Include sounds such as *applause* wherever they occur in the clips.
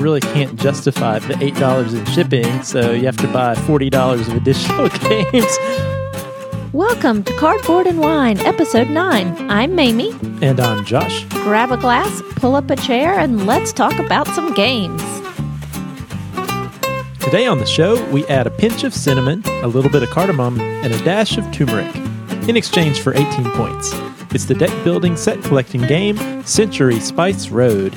really can't justify the $8 in shipping, so you have to buy $40 of additional *laughs* games. Welcome to Cardboard and Wine, Episode 9. I'm Mamie. And I'm Josh. Grab a glass, pull up a chair, and let's talk about some games. Today on the show, we add a pinch of cinnamon, a little bit of cardamom, and a dash of turmeric in exchange for 18 points. It's the deck building set collecting game, Century Spice Road.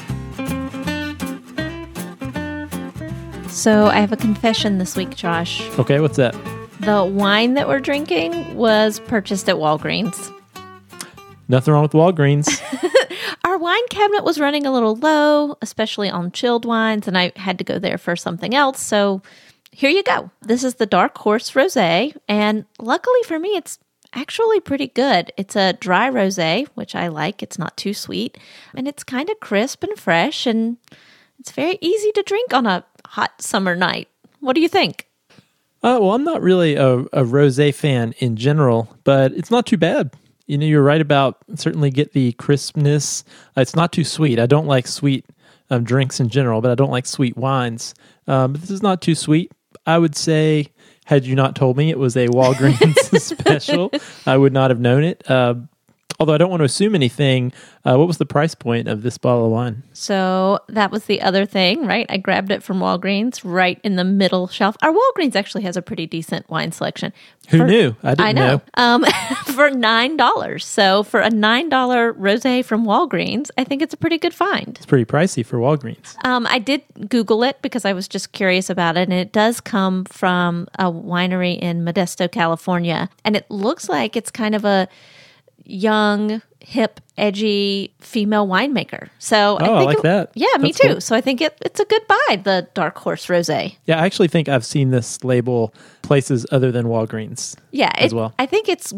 So, I have a confession this week, Josh. Okay, what's that? The wine that we're drinking was purchased at Walgreens. Nothing wrong with Walgreens. *laughs* Our wine cabinet was running a little low, especially on chilled wines, and I had to go there for something else. So here you go. This is the Dark Horse Rosé, and luckily for me, it's actually pretty good. It's a dry rosé, which I like. It's not too sweet, and it's kind of crisp and fresh, and it's very easy to drink on a hot summer night. What do you think? Uh, well, I'm not really a, a rosé fan in general, but it's not too bad. You know, you're right about certainly get the crispness. Uh, it's not too sweet. I don't like sweet um, drinks in general, but I don't like sweet wines. Um, but this is not too sweet. I would say, had you not told me it was a Walgreens *laughs* special, I would not have known it. Uh, although I don't want to assume anything, uh, what was the price point of this bottle of wine? So that was the other thing, right? I grabbed it from Walgreens right in the middle shelf. Our Walgreens actually has a pretty decent wine selection. Who For- knew? I didn't I know. Um, *laughs* for nine dollars. So for a nine dollar rosé from Walgreens, I think it's a pretty good find. It's pretty pricey for Walgreens. Um, I did Google it because I was just curious about it, and it does come from a winery in Modesto, California, and it looks like it's kind of a young, hip, edgy female winemaker. So Oh, I think like it- that. Yeah, me too. cool. So I think it, it's a good buy. The Dark Horse Rosé. Yeah, I actually think I've seen this label places other than Walgreens. Yeah, As it- well. I think it's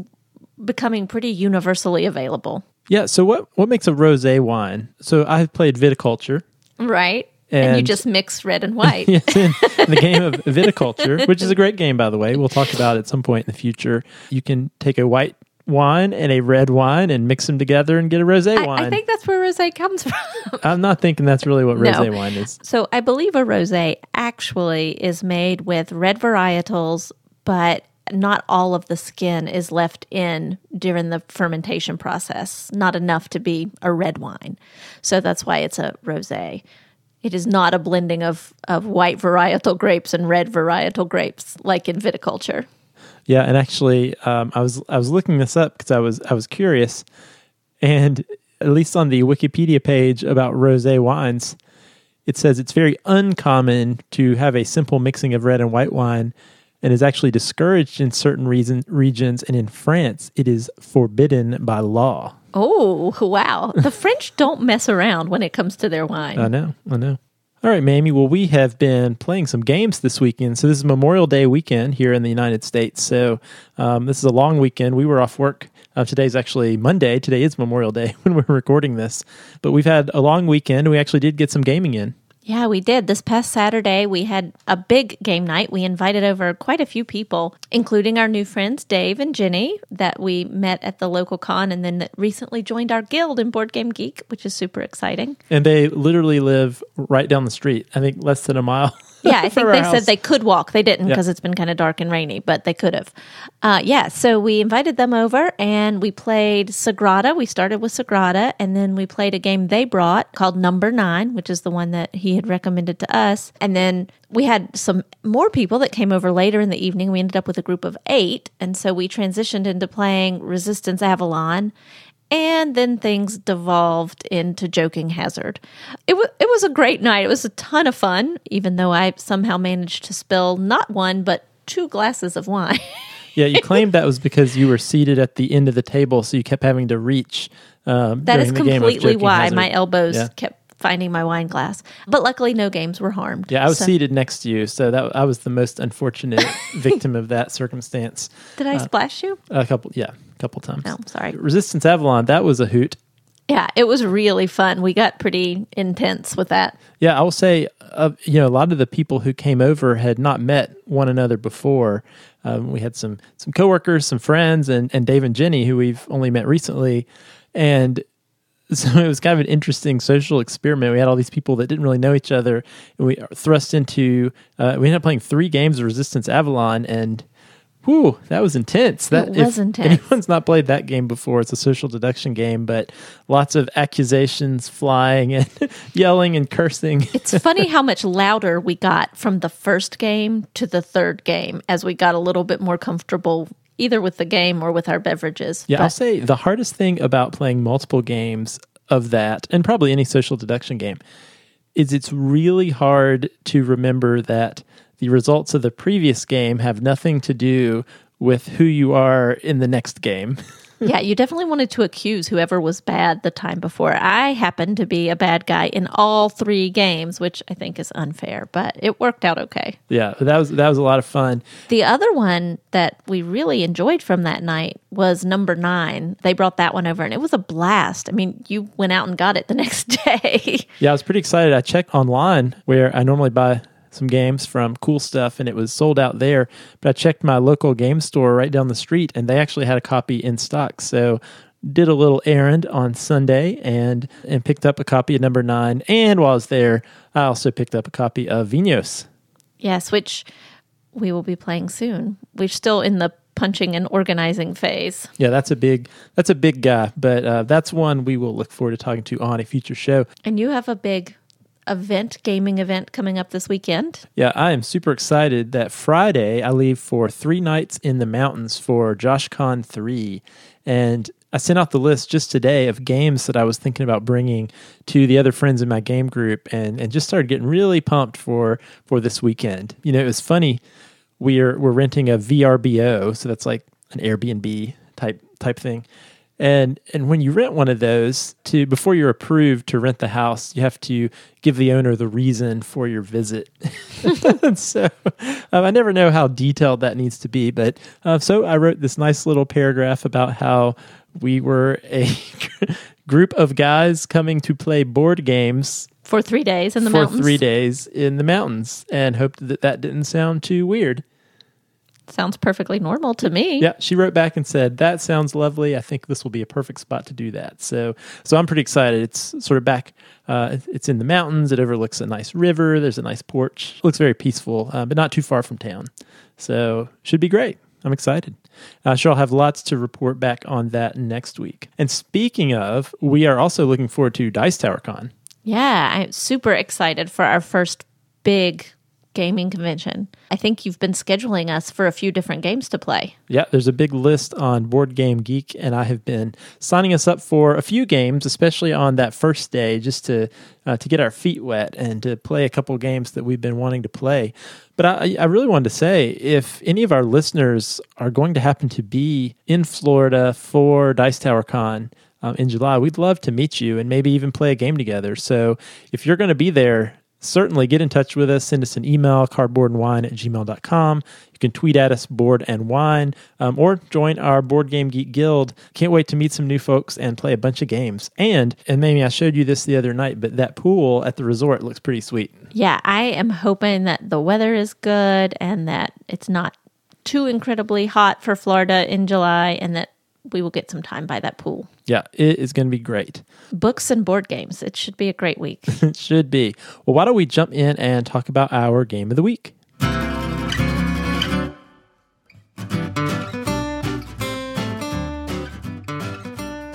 becoming pretty universally available. Yeah. So what what makes a rosé wine? So I've played viticulture. Right. And, you just mix red and *laughs* white. Yes, in the game of viticulture, which is a great game, by the way. We'll talk about it at some point in the future. You can take a white wine and a red wine and mix them together and get a rosé wine. I think that's where rosé comes from. *laughs* I'm not thinking that's really what No. rosé wine is. so I believe a rosé actually is made with red varietals, but not all of the skin is left in during the fermentation process. Not enough to be a red wine. So that's why it's a rosé. It is not a blending of, of white varietal grapes and red varietal grapes like in viticulture. Yeah, and actually, um, I was I was looking this up because I was I was curious, and at least on the Wikipedia page about rosé wines, it says it's very uncommon to have a simple mixing of red and white wine, and is actually discouraged in certain reason, regions, and in France, it is forbidden by law. Oh, *laughs* wow. The French don't mess around when it comes to their wine. I know, I know. All right, Mamie. Well, we have been playing some games this weekend. So this is Memorial Day weekend here in the United States. So um, this is a long weekend. We were off work. Uh, today's actually Monday. Today is Memorial Day *laughs* when we're recording this. But we've had a long weekend. We actually did get some gaming in. Yeah, we did. This past Saturday, we had a big game night. We invited over quite a few people, including our new friends, Dave and Jenny, that we met at the local con and then that recently joined our guild in Board Game Geek, which is super exciting. And they literally live right down the street. I think less than a mile. Yeah, I *laughs* think they house. said they could walk. They didn't Yeah. because it's been kind of dark and rainy, but they could have. Uh, yeah, so we invited them over and we played Sagrada. We started with Sagrada and then we played a game they brought called Number Nine, which is the one that he had recommended to us. And then we had some more people that came over later in the evening. We ended up with a group of eight. And so we transitioned into playing Resistance Avalon and then things devolved into joking hazard. It was it was a great night. It was a ton of fun, even though I somehow managed to spill not one but two glasses of wine. Yeah, you *laughs* claimed that was because you were seated at the end of the table, so you kept having to reach. Um, That is completely why Hazard. my elbows Yeah. kept finding my wine glass. But luckily, no games were harmed. Yeah, I was So- seated next to you, so that I was the most unfortunate *laughs* victim of that circumstance. Did I splash you? A couple, yeah, a couple times. No, sorry. Resistance Avalon, that was a hoot. Yeah, it was really fun. We got pretty intense with that. Yeah, I will say, uh, you know, a lot of the people who came over had not met one another before. Um, we had some some coworkers, some friends, and and Dave and Jenny, who we've only met recently, and *laughs* so it was kind of an interesting social experiment. We had all these people that didn't really know each other, and we thrust into. Uh, we ended up playing three games of Resistance Avalon, and whew, that was intense. That It was intense. Anyone's not played that game before? It's a social deduction game, but lots of accusations flying and *laughs* yelling and cursing. It's funny how much louder we got from the first game to the third game as we got a little bit more comfortable either with the game or with our beverages. Yeah, I'll say the hardest thing about playing multiple games of that, and probably any social deduction game, is it's really hard to remember that the results of the previous game have nothing to do with who you are in the next game. *laughs* yeah, you definitely wanted to accuse whoever was bad the time before. I happened to be a bad guy in all three games, which I think is unfair, but it worked out okay. yeah, that was that was a lot of fun. The other one that we really enjoyed from that night was number nine. They brought that one over and it was a blast. I mean, you went out and got it the *laughs* next day. Yeah, I was pretty excited. I checked online where I normally buy some games from Cool Stuff, and it was sold out there. But I checked my local game store right down the street, and they actually had a copy in stock. So did a little errand on Sunday and and picked up a copy of number nine. And while I was there, I also picked up a copy of Vinhos. yes, which we will be playing soon. We're still in the punching and organizing phase. Yeah, that's a big that's a big guy, but uh, that's one we will look forward to talking to on a future show. And you have a big event, gaming event coming up this weekend. Yeah, I am super excited that Friday I leave for three nights in the mountains for JoshCon 3. And I sent out the list just today of games that I was thinking about bringing to the other friends in my game group and, and just started getting really pumped for, for this weekend. You know, it was funny. We're, we're renting a VRBO, so that's like an Airbnb type type thing. And and when you rent one of those, to before you're approved to rent the house, you have to give the owner the reason for your visit. *laughs* So um, I never know how detailed that needs to be, but uh, so I wrote this nice little paragraph about how we were a *laughs* group of guys coming to play board games For three days in the mountains. for mountains. three days in the mountains, and hoped that that didn't sound too weird. Sounds perfectly normal to me. Yeah, she wrote back and said, "That sounds lovely. I think this will be a perfect spot to do that." So, so I'm pretty excited. It's sort of back. Uh, it's in the mountains. It overlooks a nice river. There's a nice porch. looks very peaceful, uh, but not too far from town. So, should be great. I'm excited. Uh, sure, I'll have lots to report back on that next week. And speaking of, we are also looking forward to Dice Tower Con. Yeah, I'm super excited for our first big gaming convention. I think you've been scheduling us for a few different games to play. Yeah, there's a big list on Board Game Geek, and I have been signing us up for a few games, especially on that first day, just to uh, to get our feet wet and to play a couple games that we've been wanting to play. But I, I really wanted to say, if any of our listeners are going to happen to be in Florida for Dice Tower Con. Um, in July, we'd love to meet you and maybe even play a game together. So if you're going to be there, certainly get in touch with us. Send us an email, cardboardandwine at gmail.com. You can tweet at us, board and wine, um, or join our Board Game Geek Guild. Can't wait to meet some new folks and play a bunch of games. And, and maybe I showed you this the other night, but that pool at the resort looks pretty sweet. Yeah, I am hoping that the weather is good and that it's not too incredibly hot for Florida in July and that we will get some time by that pool. Yeah, it is going to be great. Books and board games. It should be a great week. *laughs* It should be. Well, why don't we jump in and talk about our game of the week?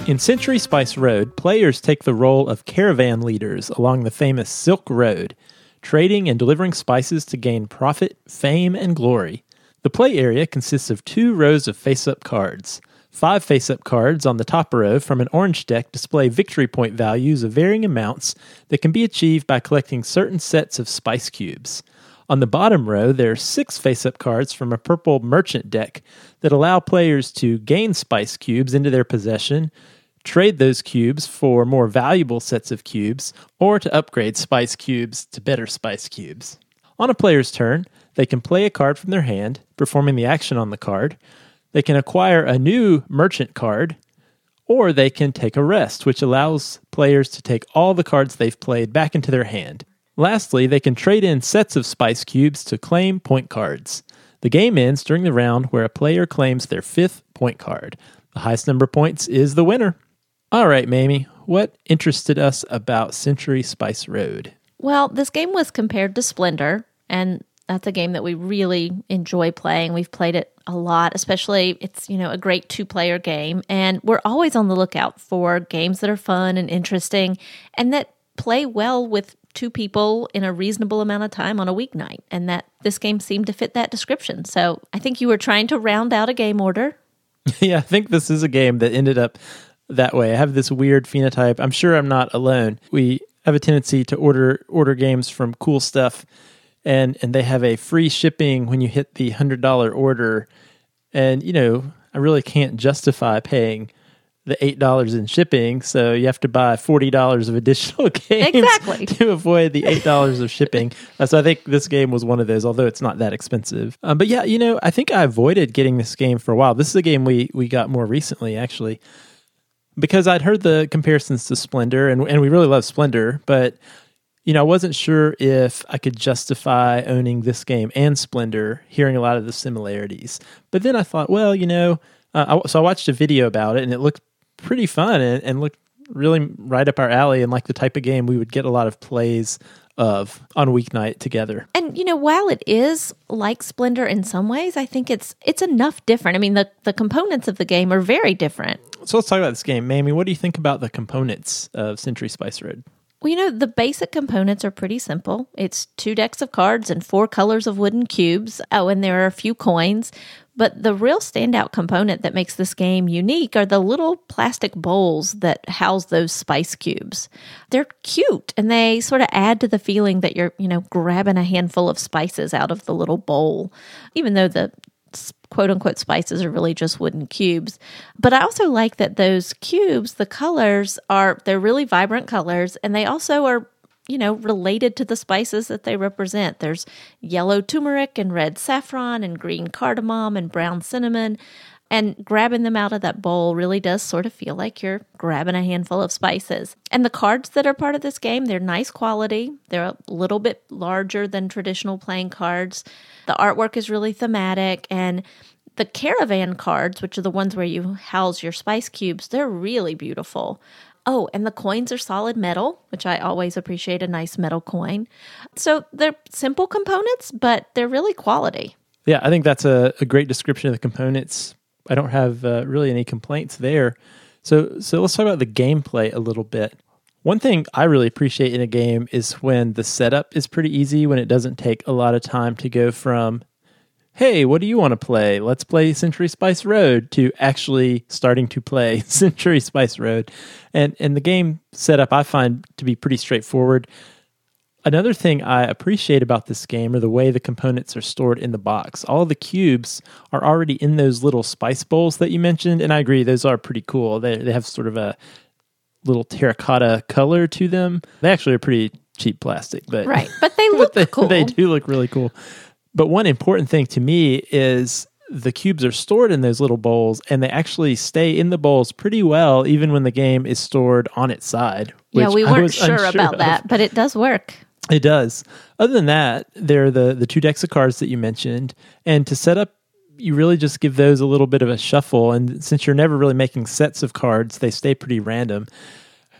In Century Spice Road, players take the role of caravan leaders along the famous Silk Road, trading and delivering spices to gain profit, fame, and glory. The play area consists of two rows of face up cards. Five face up cards on the top row from an orange deck display victory point values of varying amounts that can be achieved by collecting certain sets of spice cubes. On the bottom row, there are six face up cards from a purple merchant deck that allow players to gain spice cubes into their possession, trade those cubes for more valuable sets of cubes, or to upgrade spice cubes to better spice cubes. On a player's turn, they can play a card from their hand, performing the action on the card. They can acquire a new merchant card, or they can take a rest, which allows players to take all the cards they've played back into their hand. Lastly, they can trade in sets of spice cubes to claim point cards. The game ends during the round where a player claims their fifth point card. The highest number of points is the winner. All right, Mamie, what interested us about Century Spice Road? Well, this game was compared to Splendor, and that's a game that we really enjoy playing. We've played it a lot, especially it's, you know, a great two-player game, and we're always on the lookout for games that are fun and interesting and that play well with two people in a reasonable amount of time on a weeknight. And that this game seemed to fit that description. So, I think you were trying to round out a game order. *laughs* yeah, I think this is a game that ended up that way. I have this weird phenotype. I'm sure I'm not alone. We have a tendency to order order games from cool stuff and and they have a free shipping when you hit the $100 order and you know, I really can't justify paying the eight dollars in shipping, so you have to buy forty dollars of additional *laughs* games exactly. *laughs* to avoid the eight dollars of shipping. Uh, so I think this game was one of those, although it's not that expensive. Um, but yeah, you know, I think I avoided getting this game for a while. This is a game we we got more recently, actually, because I'd heard the comparisons to Splendor, and and we really love Splendor, but you know, I wasn't sure if I could justify owning this game and Splendor, hearing a lot of the similarities. But then I thought, well, you know, uh, I, so I watched a video about it, and it looked pretty fun and, and looked really right up our alley and like the type of game we would get a lot of plays of on weeknight together. And you know, while it is like Splendor in some ways, I think it's it's enough different. I mean, the the components of the game are very different. So let's talk about this game, Mamie. What do you think about the components of Century Spice Road? Well, you know, the basic components are pretty simple. It's two decks of cards and four colors of wooden cubes. Oh, and there are a few coins. But the real standout component that makes this game unique are the little plastic bowls that house those spice cubes. They're cute and they sort of add to the feeling that you're, you know, grabbing a handful of spices out of the little bowl, even though the quote unquote spices are really just wooden cubes. But I also like that those cubes, the colors are, they're really vibrant colors and they also are you know, related to the spices that they represent. There's yellow turmeric and red saffron and green cardamom and brown cinnamon. And grabbing them out of that bowl really does sort of feel like you're grabbing a handful of spices. And the cards that are part of this game, they're nice quality. They're a little bit larger than traditional playing cards. The artwork is really thematic. And the caravan cards, which are the ones where you house your spice cubes, they're really beautiful. Oh, and the coins are solid metal, which I always appreciate a nice metal coin. So they're simple components, but they're really quality. Yeah, I think that's a, a great description of the components. I don't have uh, really any complaints there. So, so let's talk about the gameplay a little bit. One thing I really appreciate in a game is when the setup is pretty easy, when it doesn't take a lot of time to go from hey, what do you want to play? Let's play Century Spice Road to actually starting to play *laughs* Century Spice Road. And and the game setup I find to be pretty straightforward. Another thing I appreciate about this game are the way the components are stored in the box. All the cubes are already in those little spice bowls that you mentioned, and I agree those are pretty cool. They they have sort of a little terracotta color to them. They actually are pretty cheap plastic, but right, but they *laughs* look but they, cool. They do look really cool. But one important thing to me is the cubes are stored in those little bowls and they actually stay in the bowls pretty well even when the game is stored on its side. Yeah, we weren't sure about of. that, but it does work. It does. Other than that, there are the, the two decks of cards that you mentioned. And to set up, you really just give those a little bit of a shuffle. And since you're never really making sets of cards, they stay pretty random.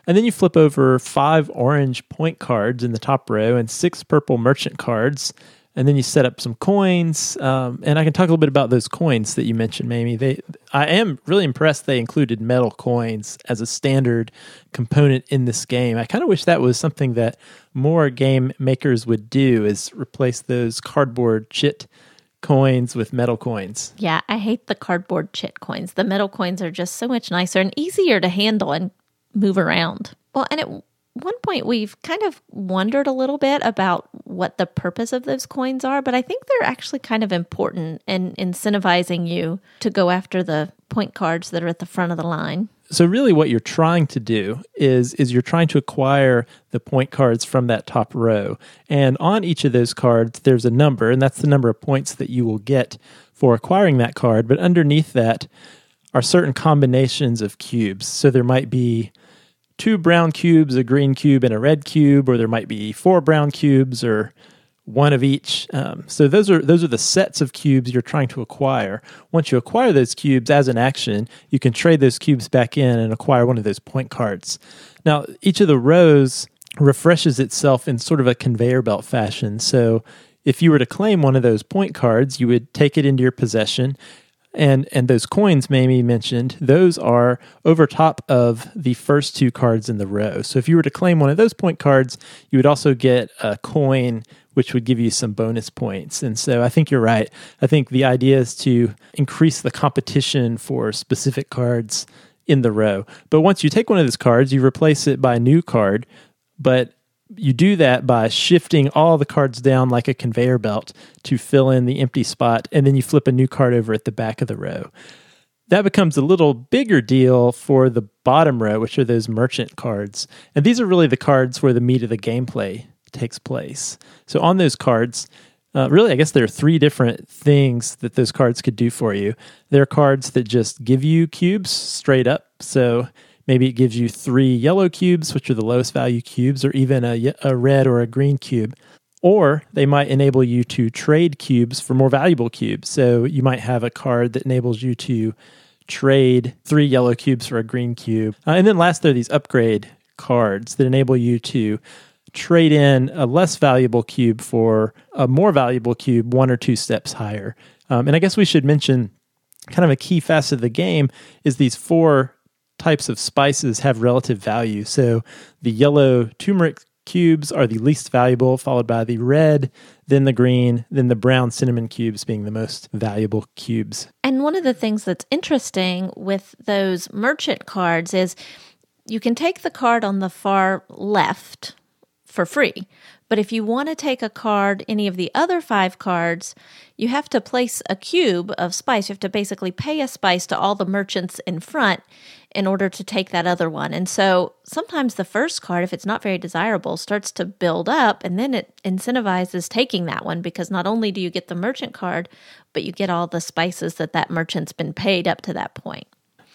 And then you flip over five orange point cards in the top row and six purple merchant cards and then you set up some coins. Um, and I can talk a little bit about those coins that you mentioned, Mamie. They, I am really impressed they included metal coins as a standard component in this game. I kind of wish that was something that more game makers would do: is replace those cardboard chit coins with metal coins. Yeah, I hate the cardboard chit coins. The metal coins are just so much nicer and easier to handle and move around. Well, and it one point we've kind of wondered a little bit about what the purpose of those coins are, but I think they're actually kind of important in incentivizing you to go after the point cards that are at the front of the line. So really what you're trying to do is is you're trying to acquire the point cards from that top row. And on each of those cards there's a number and that's the number of points that you will get for acquiring that card, but underneath that are certain combinations of cubes. So there might be two brown cubes, a green cube, and a red cube, or there might be four brown cubes or one of each. Um, so those are those are the sets of cubes you're trying to acquire. Once you acquire those cubes as an action, you can trade those cubes back in and acquire one of those point cards. Now, each of the rows refreshes itself in sort of a conveyor belt fashion. So if you were to claim one of those point cards, you would take it into your possession. And and those coins Mamie mentioned, those are over top of the first two cards in the row. So if you were to claim one of those point cards, you would also get a coin which would give you some bonus points. And so I think you're right. I think the idea is to increase the competition for specific cards in the row. But once you take one of those cards, you replace it by a new card, but you do that by shifting all the cards down like a conveyor belt to fill in the empty spot, and then you flip a new card over at the back of the row. That becomes a little bigger deal for the bottom row, which are those merchant cards. And these are really the cards where the meat of the gameplay takes place. So on those cards, uh, really, I guess there are three different things that those cards could do for you. There are cards that just give you cubes straight up. So maybe it gives you three yellow cubes, which are the lowest value cubes, or even a, a red or a green cube. Or they might enable you to trade cubes for more valuable cubes. So you might have a card that enables you to trade three yellow cubes for a green cube. Uh, and then last, there are these upgrade cards that enable you to trade in a less valuable cube for a more valuable cube one or two steps higher. Um, and I guess we should mention kind of a key facet of the game is these four types of spices have relative value. So the yellow turmeric cubes are the least valuable, followed by the red, then the green, then the brown cinnamon cubes being the most valuable cubes. And one of the things that's interesting with those merchant cards is you can take the card on the far left for free. But if you want to take a card, any of the other five cards, you have to place a cube of spice. You have to basically pay a spice to all the merchants in front in order to take that other one. And so sometimes the first card, if it's not very desirable, starts to build up and then it incentivizes taking that one because not only do you get the merchant card, but you get all the spices that that merchant's been paid up to that point.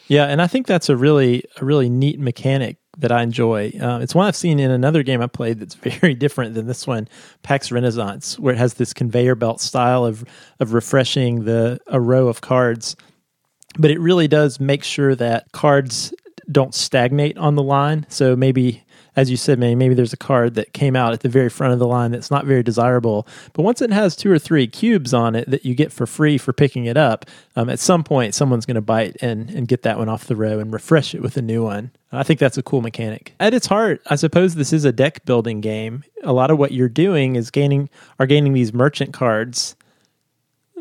Yeah, and I think that's a really a really neat mechanic that I enjoy. Uh, it's one I've seen in another game I played that's *laughs* very different than this one, PAX Renaissance, where it has this conveyor belt style of of refreshing the a row of cards. But it really does make sure that cards don't stagnate on the line. So maybe as you said, maybe, maybe there's a card that came out at the very front of the line that's not very desirable. But once it has two or three cubes on it that you get for free for picking it up, um, at some point someone's going to bite and, and get that one off the row and refresh it with a new one. I think that's a cool mechanic. At its heart, I suppose this is a deck building game. A lot of what you're doing is gaining are gaining these merchant cards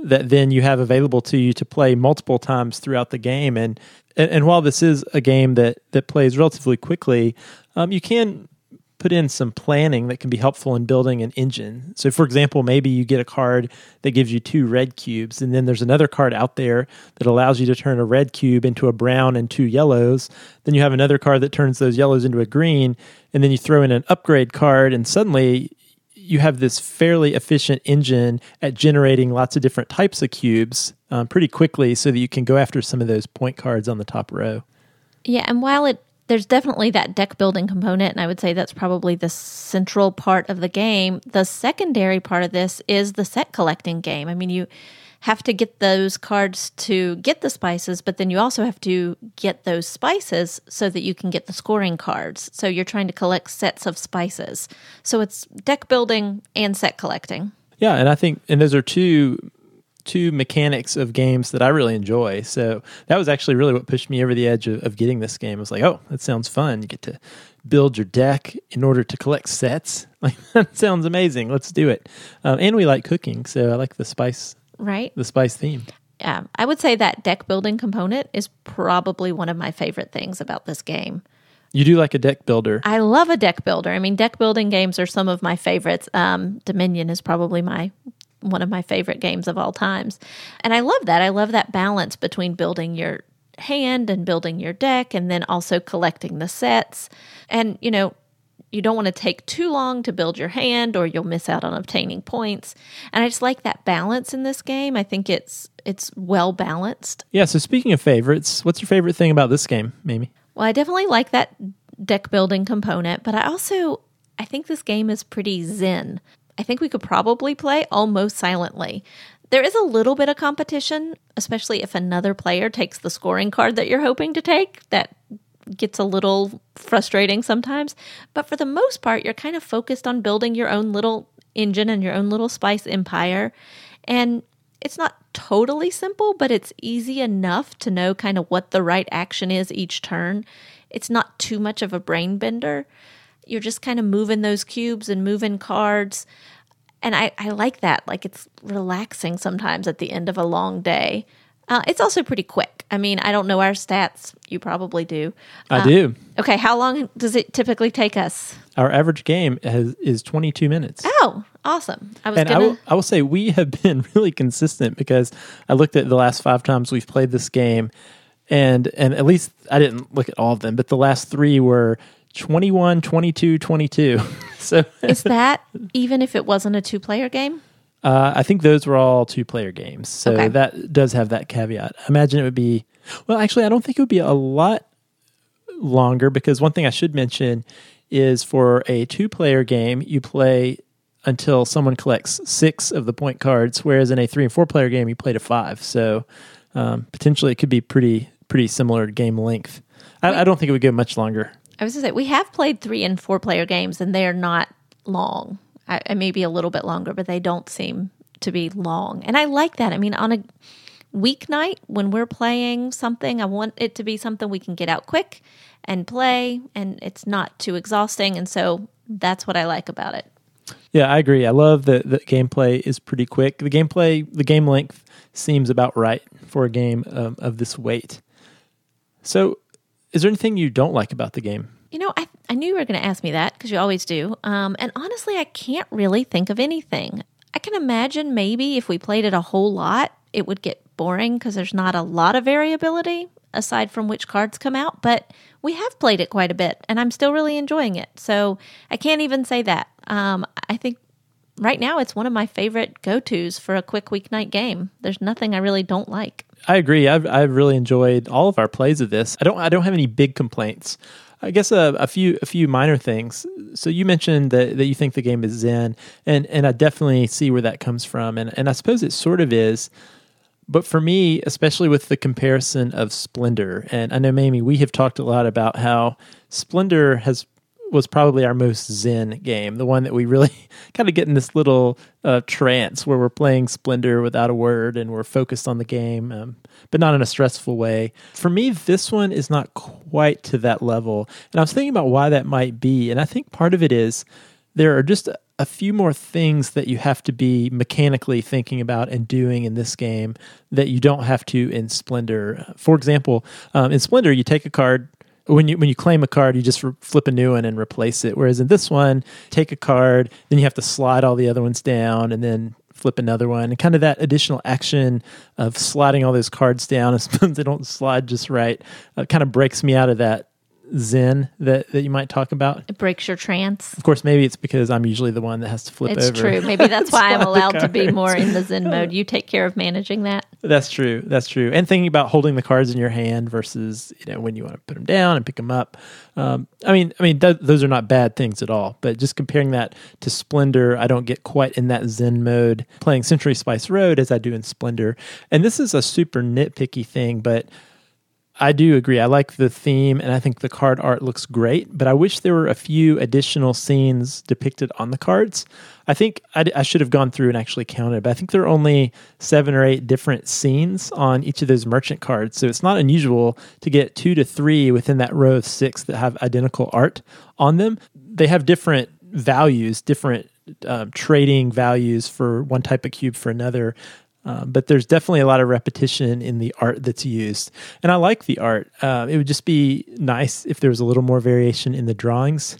that then you have available to you to play multiple times throughout the game. And and, and while this is a game that that plays relatively quickly, um, you can put in some planning that can be helpful in building an engine. So, for example, maybe you get a card that gives you two red cubes, and then there's another card out there that allows you to turn a red cube into a brown and two yellows. Then you have another card that turns those yellows into a green, and then you throw in an upgrade card, and suddenly you have this fairly efficient engine at generating lots of different types of cubes um, pretty quickly so that you can go after some of those point cards on the top row. Yeah, and while it there's definitely that deck building component, and I would say that's probably the central part of the game. The secondary part of this is the set collecting game. I mean, you have to get those cards to get the spices, but then you also have to get those spices so that you can get the scoring cards. So you're trying to collect sets of spices. So it's deck building and set collecting. Yeah, and I think and those are two two mechanics of games that I really enjoy. So that was actually really what pushed me over the edge of, of getting this game. I was like, oh, that sounds fun. You get to build your deck in order to collect sets. *laughs* Like that sounds amazing. Let's do it. Um, and we like cooking, so I like the spice right? The spice theme. Yeah, I would say that deck building component is probably one of my favorite things about this game. You do like a deck builder. I love a deck builder. I mean, deck building games are some of my favorites. Um, Dominion is probably my one of my favorite games of all times, and I love that. I love that balance between building your hand and building your deck, and then also collecting the sets. And you know, you don't want to take too long to build your hand or you'll miss out on obtaining points. And I just like that balance in this game. I think it's it's well balanced. Yeah, so speaking of favorites, what's your favorite thing about this game, Mamie? Well, I definitely like that deck building component, but I also I think this game is pretty zen. I think we could probably play almost silently. There is a little bit of competition, especially if another player takes the scoring card that you're hoping to take. That gets a little frustrating sometimes. But for the most part, you're kind of focused on building your own little engine and your own little spice empire. And it's not totally simple, but it's easy enough to know kind of what the right action is each turn. It's not too much of a brain bender. You're just kind of moving those cubes and moving cards. And I, I like that. Like it's relaxing sometimes at the end of a long day. Uh, it's also pretty quick. I mean, I don't know our stats. You probably do. I do. Okay, how long does it typically take us? Our average game has, is 22 minutes. Oh, awesome. I was and I gonna. will, I will say we have *laughs* been really consistent because I looked at the last five times we've played this game, and and at least I didn't look at all of them, but the last three were 21, 22, 22. *laughs* so is that even if it wasn't a two player game? Uh, I think those were all two player games. So Okay. that does have that caveat. I imagine it would be, well, actually, I don't think it would be a lot longer because one thing I should mention is for a two player game, you play until someone collects six of the point cards, whereas in a three and four player game, you play to five. So um, potentially it could be pretty pretty similar game length. I, I don't think it would go much longer. I was going to say, we have played three and four player games, and they're not long. I, I maybe a little bit longer, but they don't seem to be long. And I like that. I mean, on a weeknight when we're playing something, I want it to be something we can get out quick and play, and it's not too exhausting. And so that's what I like about it. Yeah, I agree. I love that the gameplay is pretty quick. The gameplay, the game length seems about right for a game um, of this weight. So, is there anything you don't like about the game? You know, I, I knew you were going to ask me that because you always do. Um, and honestly, I can't really think of anything. I can imagine maybe if we played it a whole lot, it would get boring because there's not a lot of variability aside from which cards come out. But we have played it quite a bit and I'm still really enjoying it. So I can't even say that. Um, I think right now it's one of my favorite go tos for a quick weeknight game. There's nothing I really don't like. I agree. I've I've really enjoyed all of our plays of this. I don't I don't have any big complaints. I guess a, a few a few minor things. So you mentioned that, that you think the game is zen, and and I definitely see where that comes from, and and I suppose it sort of is. But for me, especially with the comparison of Splendor, and I know Mamie, we have talked a lot about how Splendor has was probably our most zen game, the one that we really *laughs* kind of get in this little uh, trance where we're playing Splendor without a word and we're focused on the game, um, but not in a stressful way. For me, this one is not quite to that level, and I was thinking about why that might be, and I think part of it is there are just a, few more things that you have to be mechanically thinking about and doing in this game that you don't have to in Splendor. For example, um, in Splendor, you take a card when you when you claim a card, you just flip a new one and replace it. Whereas in this one, take a card, then you have to slide all the other ones down, and then flip another one. And kind of that additional action of sliding all those cards down, *laughs* as they don't slide just right, uh, kind of breaks me out of that zen that, that you might talk about. It breaks your trance. Of course, maybe it's because I'm usually the one that has to flip It's over. true. Maybe *laughs* that's why I'm allowed to be more in the Zen mode. You take care of managing that. That's true. That's true. And thinking about holding the cards in your hand versus you know when you want to put them down and pick them up. Um, I mean, I mean th- those are not bad things at all. But just comparing that to Splendor, I don't get quite in that Zen mode playing Century Spice Road as I do in Splendor. And this is a super nitpicky thing, but I do agree. I like the theme and I think the card art looks great, but I wish there were a few additional scenes depicted on the cards. I think I, I should have gone through and actually counted, but I think there are only seven or eight different scenes on each of those merchant cards. So it's not unusual to get two to three within that row of six that have identical art on them. They have different values, different um, trading values for one type of cube for another. Um, but there's definitely a lot of repetition in the art that's used, and I like the art. Uh, it would just be nice if there was a little more variation in the drawings.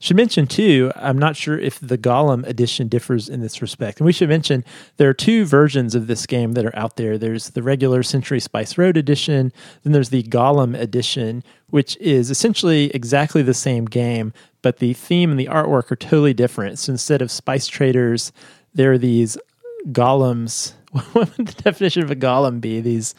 Should mention too, I'm not sure if the Golem edition differs in this respect. And we should mention there are two versions of this game that are out there. There's the regular Century Spice Road edition, then there's the Golem edition, which is essentially exactly the same game, but the theme and the artwork are totally different. So instead of Spice Traders, there are these golems. *laughs* What would the definition of a golem be? These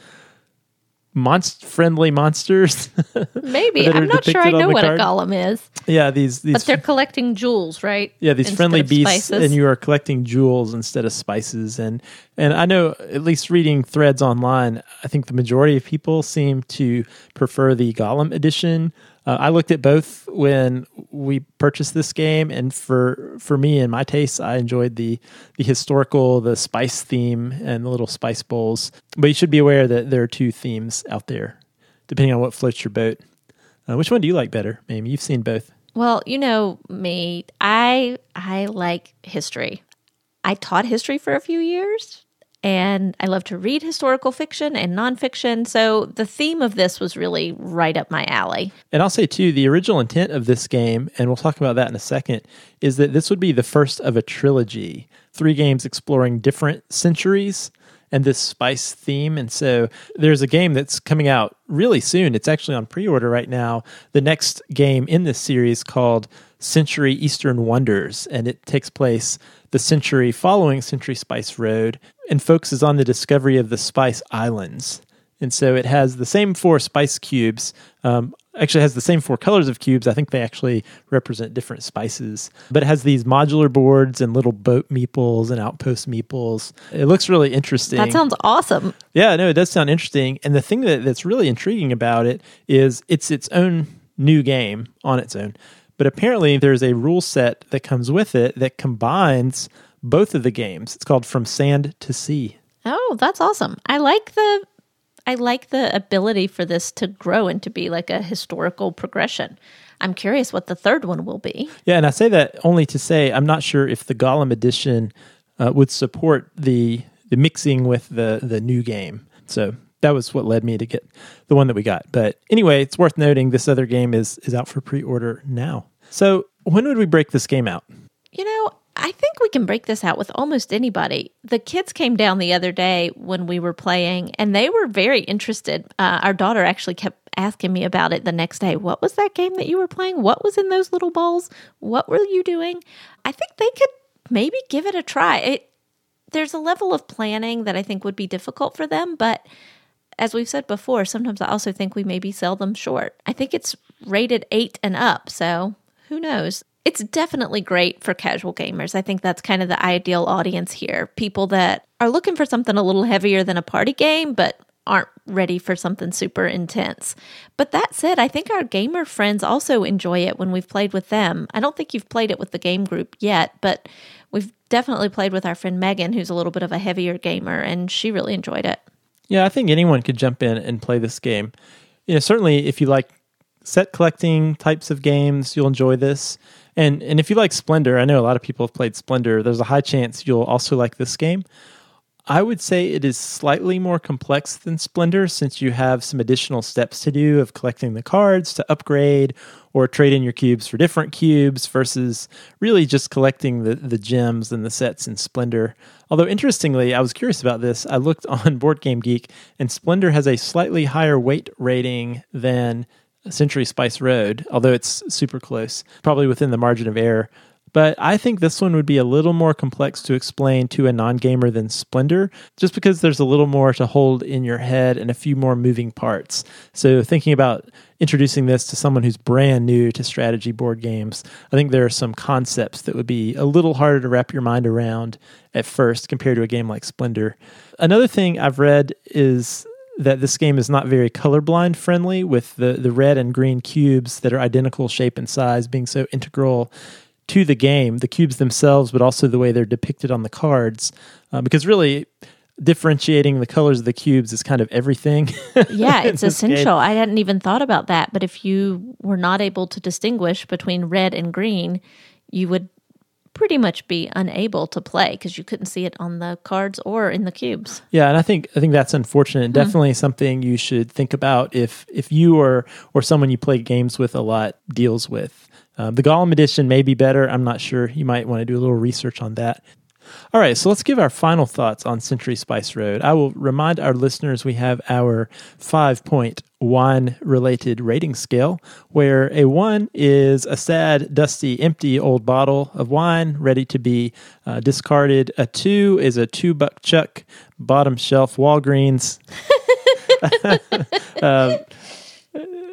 monst- friendly monsters. *laughs* Maybe I'm not sure I know what card. a golem is, yeah, these these but they're collecting jewels, right? yeah these Instead friendly beasts, spices. and you are collecting jewels instead of spices. And and I know at least reading threads online, I think the majority of people seem to prefer the Golem edition. Uh, I looked at both when we purchased this game, and for for me and my tastes, I enjoyed the the historical, the spice theme, and the little spice bowls. But you should be aware that there are two themes out there, depending on what floats your boat. Uh, which one do you like better, Mamie? You've seen both. Well, you know me. I I like history. I taught history for a few years and I love to read historical fiction and nonfiction. So the theme of this was really right up my alley. And I'll say too, the original intent of this game, and we'll talk about that in a second, is that this would be the first of a trilogy. Three games exploring different centuries and this spice theme. And so there's a game that's coming out really soon. It's actually on pre order right now. The next game in this series called Century Eastern Wonders, and it takes place the century following Century Spice Road and focuses on the discovery of the Spice Islands. And so it has the same four spice cubes. Um, actually, has the same four colors of cubes. I think they actually represent different spices. But it has these modular boards and little boat meeples and outpost meeples. It looks really interesting. That sounds awesome. Yeah, no, it does sound interesting. And the thing that, that's really intriguing about it is it's its own new game on its own. But apparently, there's a rule set that comes with it that combines both of the games. It's called From Sand to Sea. Oh, that's awesome. I like the I like the ability for this to grow and to be like a historical progression. I'm curious what the third one will be. Yeah, and I say that only to say I'm not sure if the Golem edition uh, would support the the mixing with the the new game. So that was what led me to get the one that we got. But anyway, it's worth noting this other game is is out for pre-order now. So when would we break this game out? You know, I think we can break this out with almost anybody. The kids came down the other day when we were playing, and they were very interested. Uh, our daughter actually kept asking me about it the next day. What was that game that you were playing? What was in those little balls? What were you doing? I think they could maybe give it a try. It, there's a level of planning that I think would be difficult for them, but as we've said before, sometimes I also think we maybe sell them short. I think it's rated eight and up, so who knows? It's definitely great for casual gamers. I think that's kind of the ideal audience here. People that are looking for something a little heavier than a party game, but aren't ready for something super intense. But that said, I think our gamer friends also enjoy it when we've played with them. I don't think you've played it with the game group yet, but we've definitely played with our friend Megan, who's a little bit of a heavier gamer, and she really enjoyed it. Yeah, I think anyone could jump in and play this game. You know, certainly if you like set collecting types of games, you'll enjoy this. And and if you like Splendor, I know a lot of people have played Splendor. There's a high chance you'll also like this game. I would say it is slightly more complex than Splendor since you have some additional steps to do of collecting the cards to upgrade or trade in your cubes for different cubes versus really just collecting the, the gems and the sets in Splendor. Although, interestingly, I was curious about this. I looked *laughs* on Board Game Geek, and Splendor has a slightly higher weight rating than Century Spice Road, although it's super close, probably within the margin of error. But I think this one would be a little more complex to explain to a non gamer than Splendor, just because there's a little more to hold in your head and a few more moving parts. So, thinking about introducing this to someone who's brand new to strategy board games, I think there are some concepts that would be a little harder to wrap your mind around at first compared to a game like Splendor. Another thing I've read is that this game is not very colorblind friendly, with the, the red and green cubes that are identical shape and size being so integral to the game, the cubes themselves, but also the way they're depicted on the cards. Uh, because really, differentiating the colors of the cubes is kind of everything. *laughs* Yeah, it's this game. essential. I hadn't even thought about that. But if you were not able to distinguish between red and green, you would pretty much be unable to play because you couldn't see it on the cards or in the cubes. Yeah, and I think I think that's unfortunate. and Definitely something you should think about if if you or or someone you play games with a lot deals with. Um, the Golem edition may be better. I'm not sure. You might want to do a little research on that. All right, so let's give our final thoughts on Century Spice Road. I will remind our listeners we have our five point wine related rating scale, where a one is a sad, dusty, empty old bottle of wine ready to be uh, discarded. A two is a two buck chuck, bottom shelf Walgreens. *laughs* uh,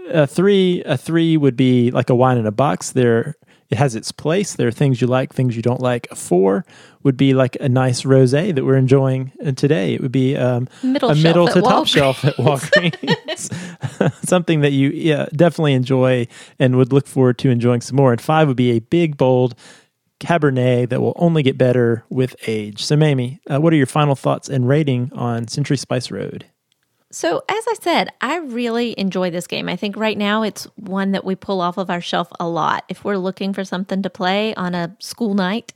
a three, a three would be like a wine in a box. There, it has its place. There are things you like, things you don't like. A four would be like a nice rosé that we're enjoying today. It would be um, Middle a middle to top shelf at Walgreens. *laughs* Something that you yeah, definitely enjoy and would look forward to enjoying some more. And five would be a big, bold Cabernet that will only get better with age. So, Mamie, uh, what are your final thoughts and rating on Century Spice Road? So, as I said, I really enjoy this game. I think right now it's one that we pull off of our shelf a lot. If we're looking for something to play on a school night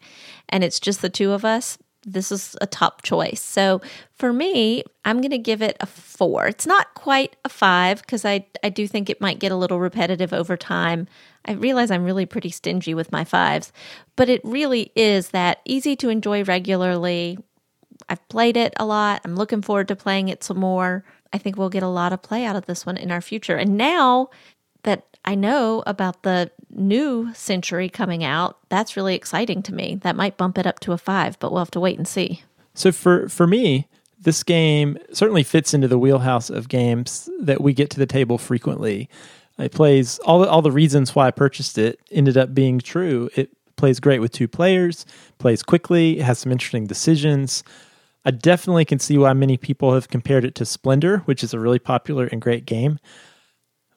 and it's just the two of us, this is a top choice. So, for me, I'm going to give it a four. It's not quite a five because I, I do think it might get a little repetitive over time. I realize I'm really pretty stingy with my fives, but it really is that easy to enjoy regularly. I've played it a lot. I'm looking forward to playing it some more. I think we'll get a lot of play out of this one in our future. And now that I know about the new century coming out, that's really exciting to me. That might bump it up to a five, but we'll have to wait and see. So, for, for me, this game certainly fits into the wheelhouse of games that we get to the table frequently. It plays all the, all the reasons why I purchased it ended up being true. It plays great with two players, plays quickly, has some interesting decisions. I definitely can see why many people have compared it to Splendor, which is a really popular and great game.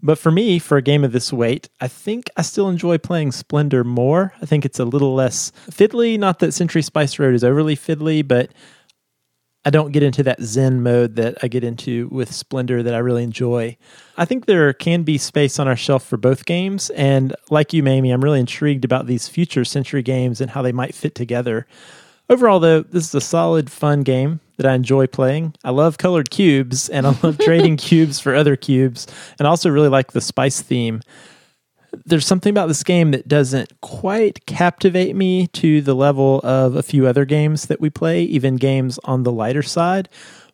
But for me, for a game of this weight, I think I still enjoy playing Splendor more. I think it's a little less fiddly. Not that Century Spice Road is overly fiddly, but I don't get into that Zen mode that I get into with Splendor that I really enjoy. I think there can be space on our shelf for both games. And like you, Mamie, I'm really intrigued about these future Century games and how they might fit together. Overall, though, this is a solid, fun game that I enjoy playing. I love colored cubes and I love trading *laughs* cubes for other cubes. And I also really like the spice theme. There's something about this game that doesn't quite captivate me to the level of a few other games that we play, even games on the lighter side.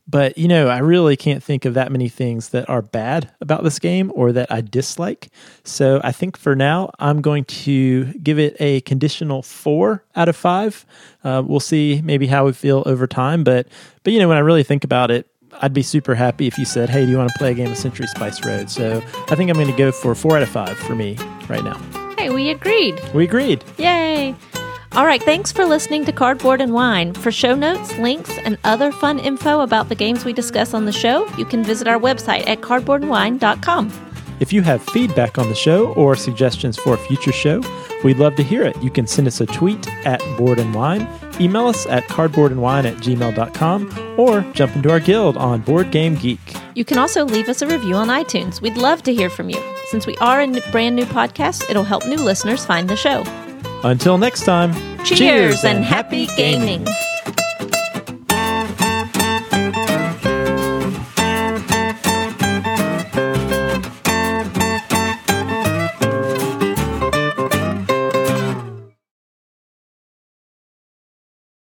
But, you know, I really can't think of that many things that are bad about this game or that I dislike. So I think for now, I'm going to give it a conditional four out of five. Uh, we'll see maybe how we feel over time. But, but, you know, when I really think about it, I'd be super happy if you said, hey, do you want to play a game of Century Spice Road? So I think I'm going to go for four out of five for me right now. Hey, we agreed. We agreed. Yay! All right, thanks for listening to Cardboard and Wine. For show notes, links, and other fun info about the games we discuss on the show, you can visit our website at cardboardandwine.com. If you have feedback on the show or suggestions for a future show, we'd love to hear it. You can send us a tweet at Board and Wine, email us at cardboardandwine at gmail.com, or jump into our guild on Board Game Geek. You can also leave us a review on iTunes. We'd love to hear from you. Since we are a brand new podcast, it'll help new listeners find the show. Until next time, Cheers, and happy gaming.